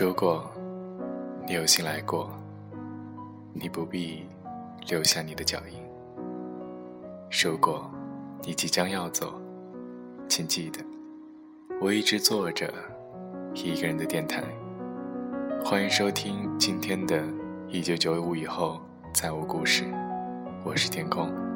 如果你有幸来过，你不必留下你的脚印；如果你即将要走，请记得，我一直坐着一个人的电台。欢迎收听今天的《一九九五以后再无故事》，我是天空。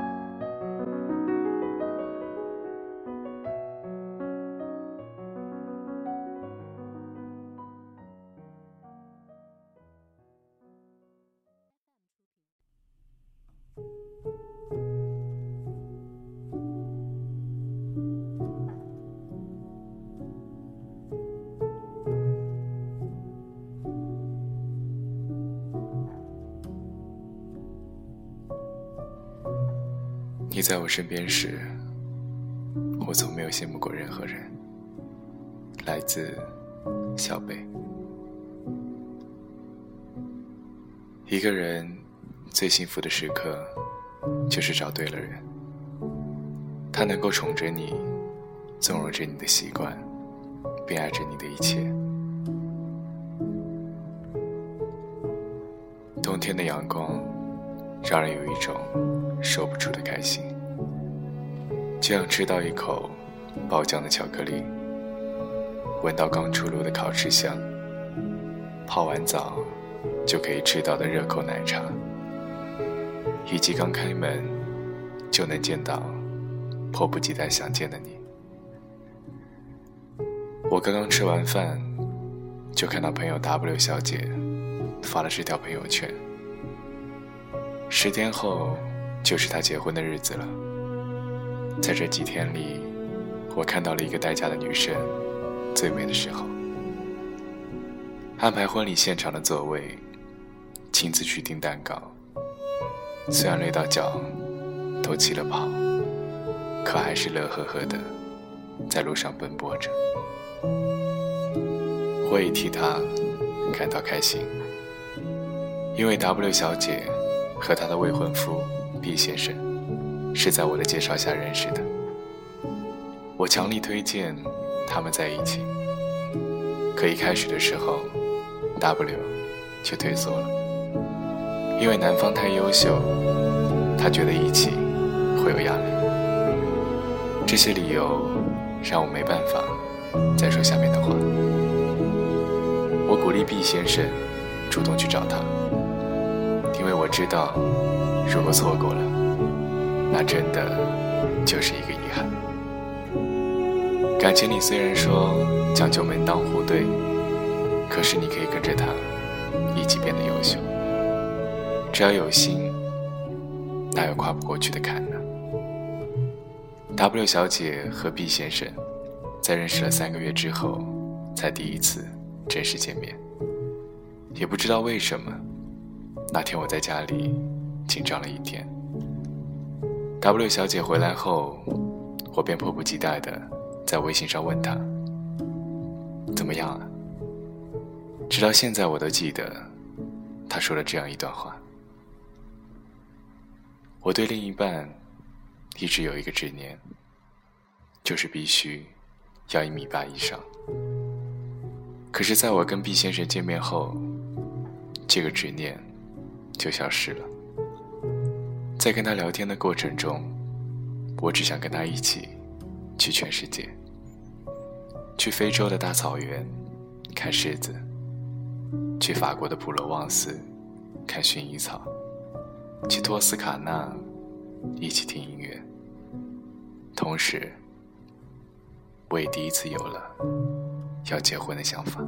在我身边时，我从没有羡慕过任何人。来自小北。一个人最幸福的时刻，就是找对了人。他能够宠着你，纵容着你的习惯，并爱着你的一切。冬天的阳光，让人有一种说不出的开心。就像吃到一口爆浆的巧克力，闻到刚出炉的烤翅香，泡完澡就可以吃到的热口奶茶，以及刚开门就能见到迫不及待想见的你。我刚刚吃完饭，就看到朋友 W 小姐发了这条朋友圈：十天后就是她结婚的日子了。在这几天里，我看到了一个待嫁的女生最美的时候。安排婚礼现场的座位，亲自去订蛋糕。虽然累到脚都起了泡，可还是乐呵呵的在路上奔波着。我也替她感到开心，因为 W 小姐和她的未婚夫 B 先生。是在我的介绍下认识的，我强力推荐他们在一起。可一开始的时候，W 却退缩了，因为男方太优秀，他觉得一起会有压力。这些理由让我没办法再说下面的话。我鼓励 B 先生主动去找他，因为我知道，如果错过了。那真的就是一个遗憾。感情里虽然说讲究门当户对，可是你可以跟着他一起变得优秀。只要有心，哪有跨不过去的坎呢？W 小姐和 B 先生在认识了三个月之后，才第一次正式见面。也不知道为什么，那天我在家里紧张了一天。W 小姐回来后，我便迫不及待的在微信上问她：“怎么样啊？”直到现在，我都记得她说了这样一段话：“我对另一半一直有一个执念，就是必须要一米八以上。可是，在我跟 B 先生见面后，这个执念就消失了。”在跟他聊天的过程中，我只想跟他一起去全世界，去非洲的大草原看狮子，去法国的普罗旺斯看薰衣草，去托斯卡纳一起听音乐。同时，我也第一次有了要结婚的想法。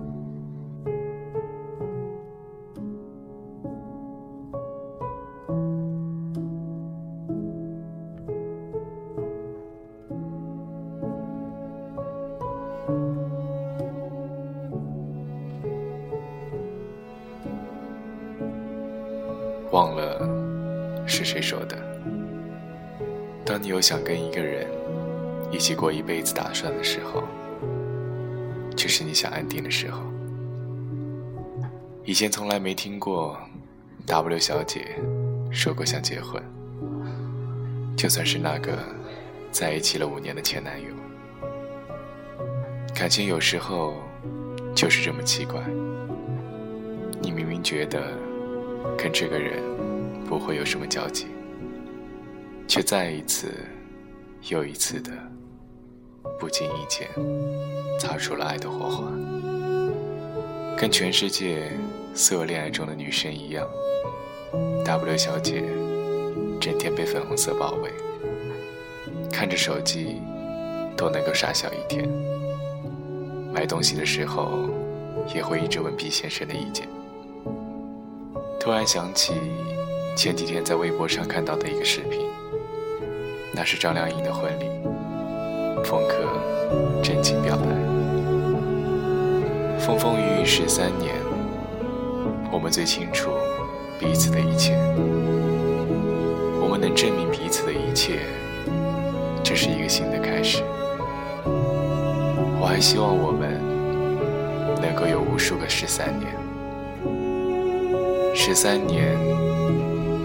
忘了是谁说的。当你有想跟一个人一起过一辈子打算的时候，就是你想安定的时候。以前从来没听过 W 小姐说过想结婚，就算是那个在一起了五年的前男友。感情有时候就是这么奇怪，你明明觉得跟这个人不会有什么交集，却再一次又一次的不经意间擦出了爱的火花，跟全世界所有恋爱中的女生一样，W 小姐整天被粉红色包围，看着手机都能够傻笑一天，买东西的时候也会一直问 B 先生的意见。突然想起前几天在微博上看到的一个视频，那是张靓颖的婚礼，冯轲真情表白。风风雨雨十三年，我们最清楚彼此的一切，我们能证明彼此的一切，这是一个新的开始。我还希望我们能够有无数个十三年。十三年，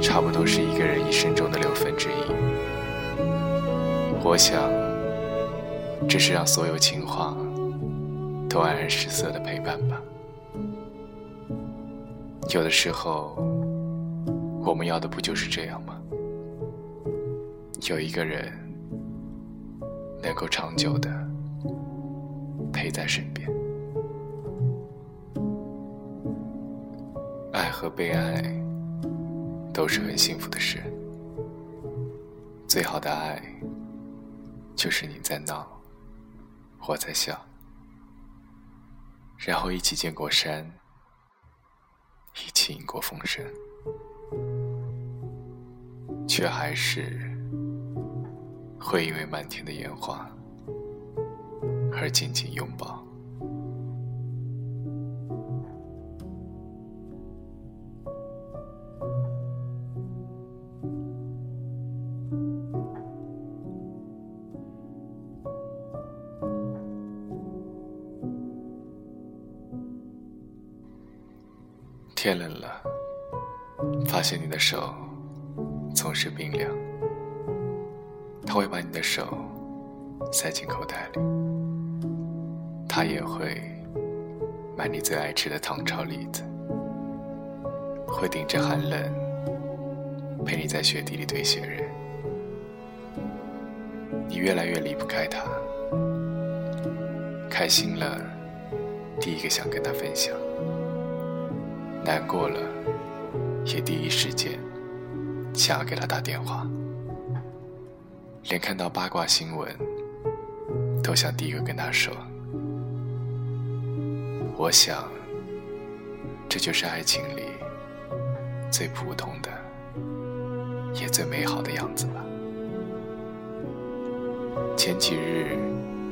差不多是一个人一生中的六分之一。我想，这是让所有情话都黯然失色的陪伴吧。有的时候，我们要的不就是这样吗？有一个人能够长久的陪在身边。爱和被爱都是很幸福的事。最好的爱，就是你在闹，我在笑，然后一起见过山，一起迎过风声，却还是会因为漫天的烟花而紧紧拥抱。手总是冰凉。他会把你的手塞进口袋里，他也会买你最爱吃的糖炒栗子，会顶着寒冷陪你在雪地里堆雪人。你越来越离不开他，开心了，第一个想跟他分享。难过了，也第一时间想要给他打电话，连看到八卦新闻都想第一个跟他说。我想，这就是爱情里最普通的，也最美好的样子吧。前几日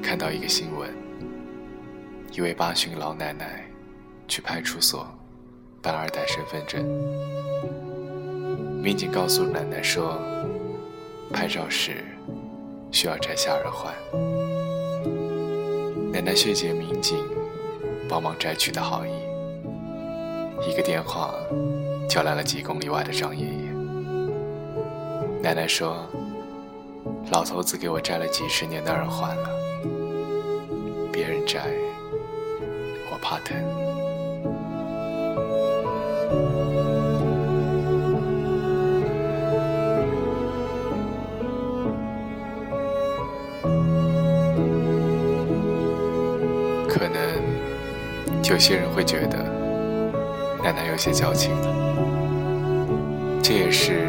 看到一个新闻，一位八旬老奶奶去派出所。办二代身份证，民警告诉奶奶说，拍照时需要摘下耳环。奶奶谢谢民警帮忙摘取的好意，一个电话叫来了几公里外的张爷爷。奶奶说，老头子给我摘了几十年的耳环了，别人摘，我怕疼。有些人会觉得奶奶有些矫情了，这也是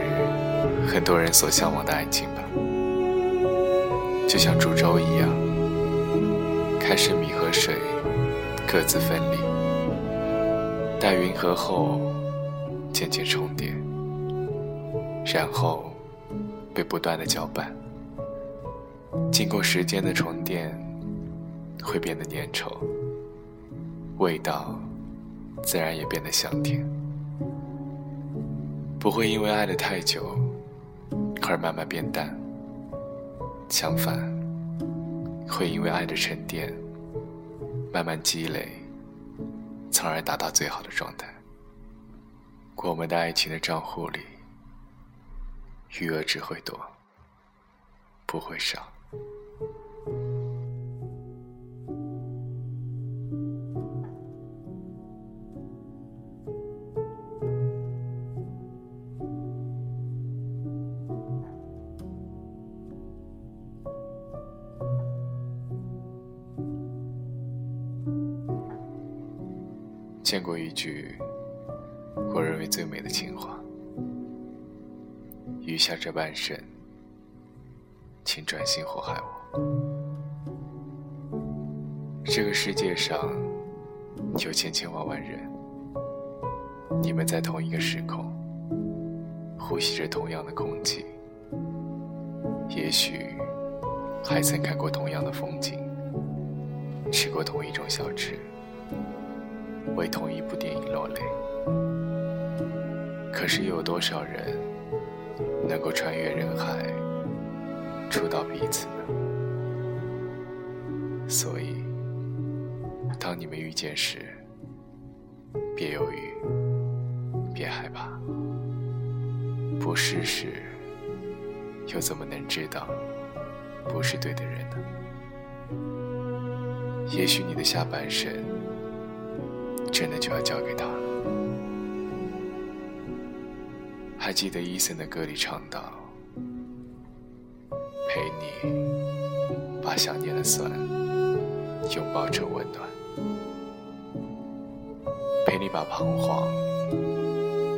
很多人所向往的爱情吧。就像煮粥一样，开始米和水各自分离，待匀合后渐渐重叠，然后被不断的搅拌，经过时间的重叠。会变得粘稠，味道自然也变得香甜。不会因为爱的太久而慢慢变淡，相反，会因为爱的沉淀慢慢积累，从而达到最好的状态。我们的爱情的账户里，余额只会多，不会少。见过一句我认为最美的情话：余下这半生，请专心祸害我。这个世界上有千千万万人，你们在同一个时空，呼吸着同样的空气，也许还曾看过同样的风景，吃过同一种小吃，为同一部电影落泪。可是又有多少人能够穿越人海，触到彼此呢？所以。当你们遇见时，别犹豫，别害怕。不试试，又怎么能知道不是对的人呢？也许你的下半生，真的就要交给他了。还记得伊森的歌里唱到：“陪你把想念的酸，拥抱成温暖。”陪你把彷徨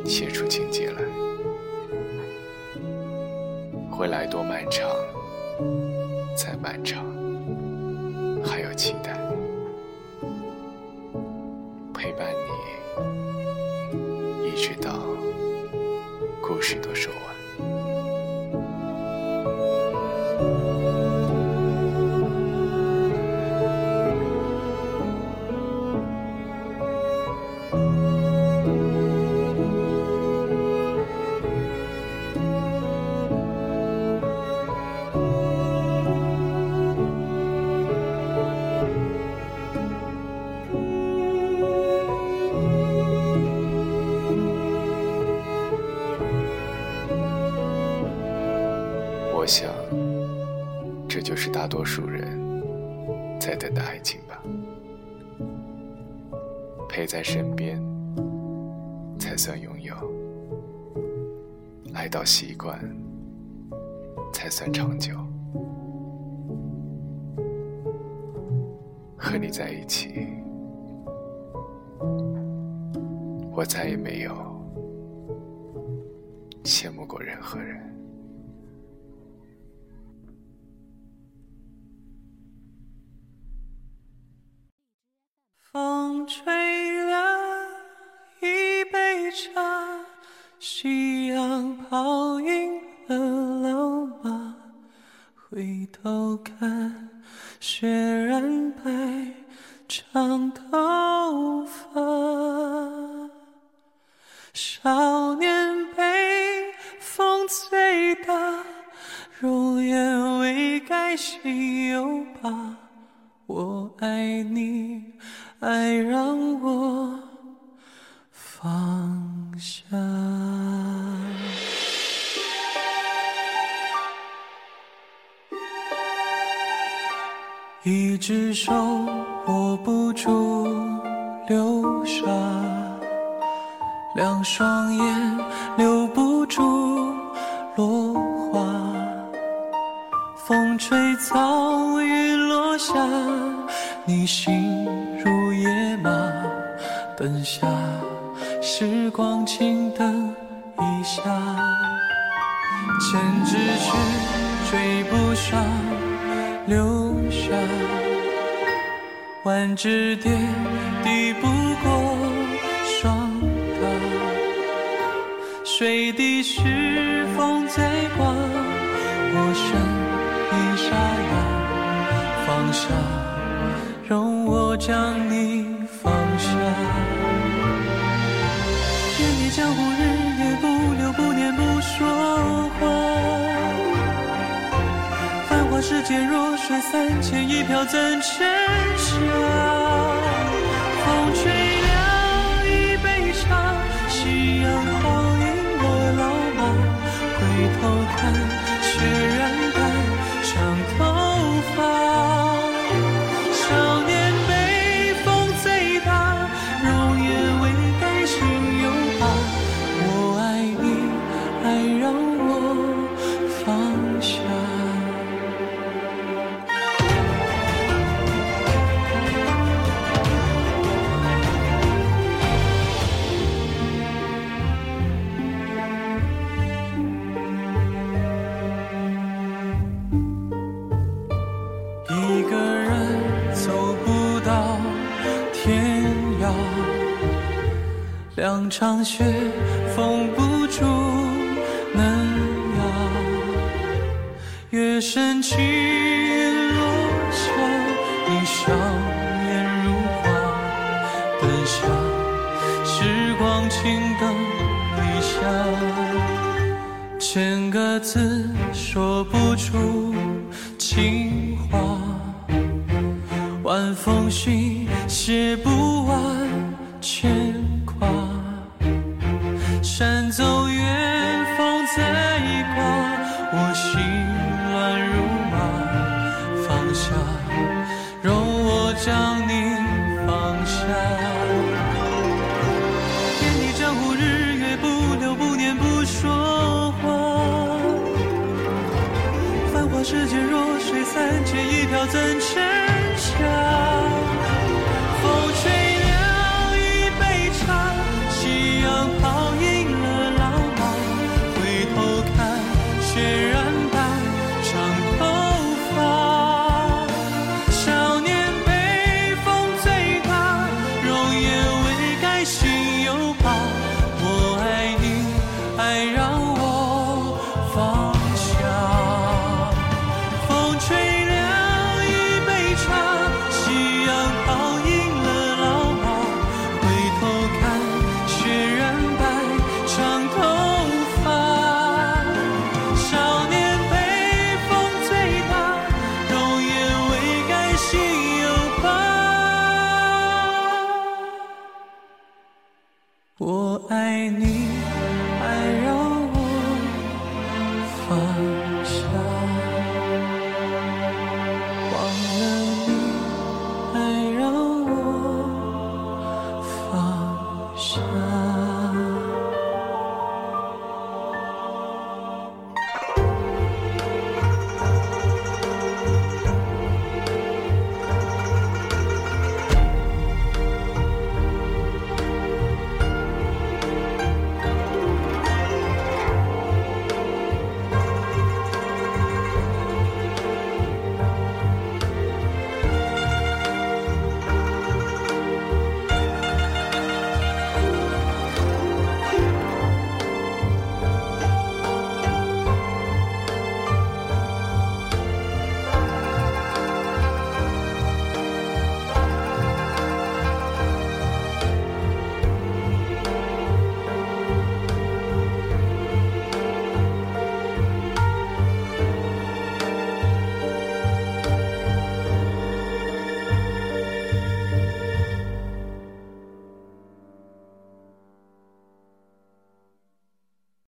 写出情节来，未来多漫长，再漫长，还有期待，故事都说就是大多数人在等的爱情吧。陪在身边，才算拥有；爱到习惯，才算长久。和你在一起，我再也没有羡慕过任何人。少年被风吹大，容颜未改心有疤。吹草雨落下，你心。灯下，时光轻等一下，千只雪追不上流沙，万只蝶抵不过霜打，水滴石下，容我将你。江湖日夜不留，不念不说话。繁华世界弱水三千，一瓢怎盛下？霜雪封不住嫩芽，月深情落下，你笑颜如花，奔向时光静等一下，千个字说不出情话，晚风信写不完。